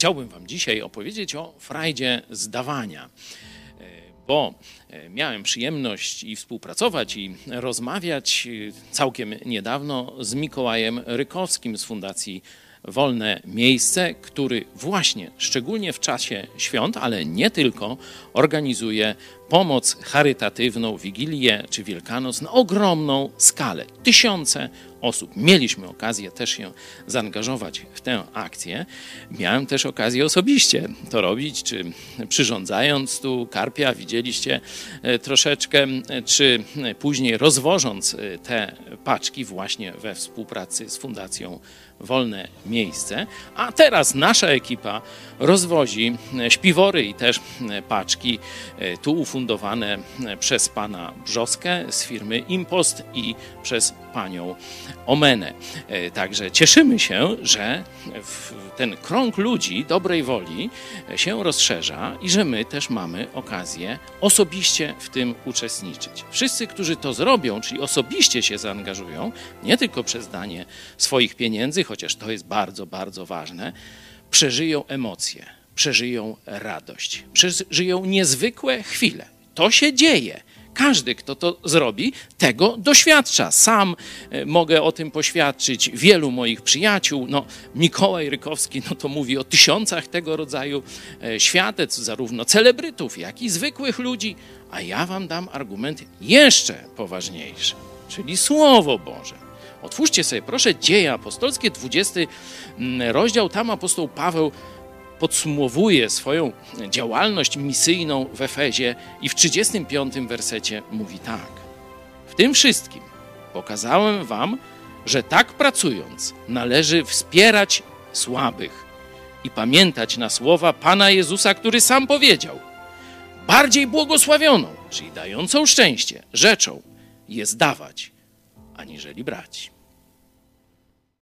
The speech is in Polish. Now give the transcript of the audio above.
Chciałbym Wam dzisiaj opowiedzieć o frajdzie zdawania, e, bo e, miałem przyjemność i współpracować, i rozmawiać e, całkiem niedawno z Mikołajem Rykowskim z Fundacji Wolne Miejsce, który właśnie, szczególnie w czasie świąt, ale nie tylko, organizuje pomoc charytatywną, Wigilię czy Wielkanoc na ogromną skalę. Tysiące osób. Mieliśmy okazję też się zaangażować w tę akcję. Miałem też okazję osobiście to robić, czy przyrządzając tu karpia, widzieliście e, troszeczkę, e, czy później rozwożąc e, te paczki właśnie we współpracy z Fundacją Wolne Miejsce. A teraz nasza ekipa rozwozi śpiwory i też paczki tu ufundowane przez pana Brzoskę z firmy Impost i przez panią Omenę. E, także cieszymy się, że ten krąg ludzi dobrej woli się rozszerza i że my też mamy okazję osobiście w tym uczestniczyć. Wszyscy, którzy to zrobią, czyli osobiście się zaangażują, nie tylko przez danie swoich pieniędzy, chociaż to jest bardzo, bardzo ważne, przeżyją emocje, przeżyją radość, przeżyją niezwykłe chwile. To się dzieje. Każdy, kto to zrobi, tego doświadcza. Sam e, mogę o tym poświadczyć. Wielu moich przyjaciół, no Mikołaj Rykowski, no to mówi o tysiącach tego rodzaju e, świadectw, zarówno celebrytów, jak i zwykłych ludzi. A ja wam dam argument jeszcze poważniejszy, czyli Słowo Boże. Otwórzcie sobie proszę Dzieje Apostolskie, 20 mm, rozdział. Tam apostoł Paweł podsumowuje swoją działalność misyjną w Efezie i w 35 wersecie mówi tak. W tym wszystkim pokazałem wam, że tak pracując należy wspierać słabych i pamiętać na słowa Pana Jezusa, który sam powiedział: Bardziej błogosławioną, czyli dającą szczęście, rzeczą jest dawać, aniżeli brać.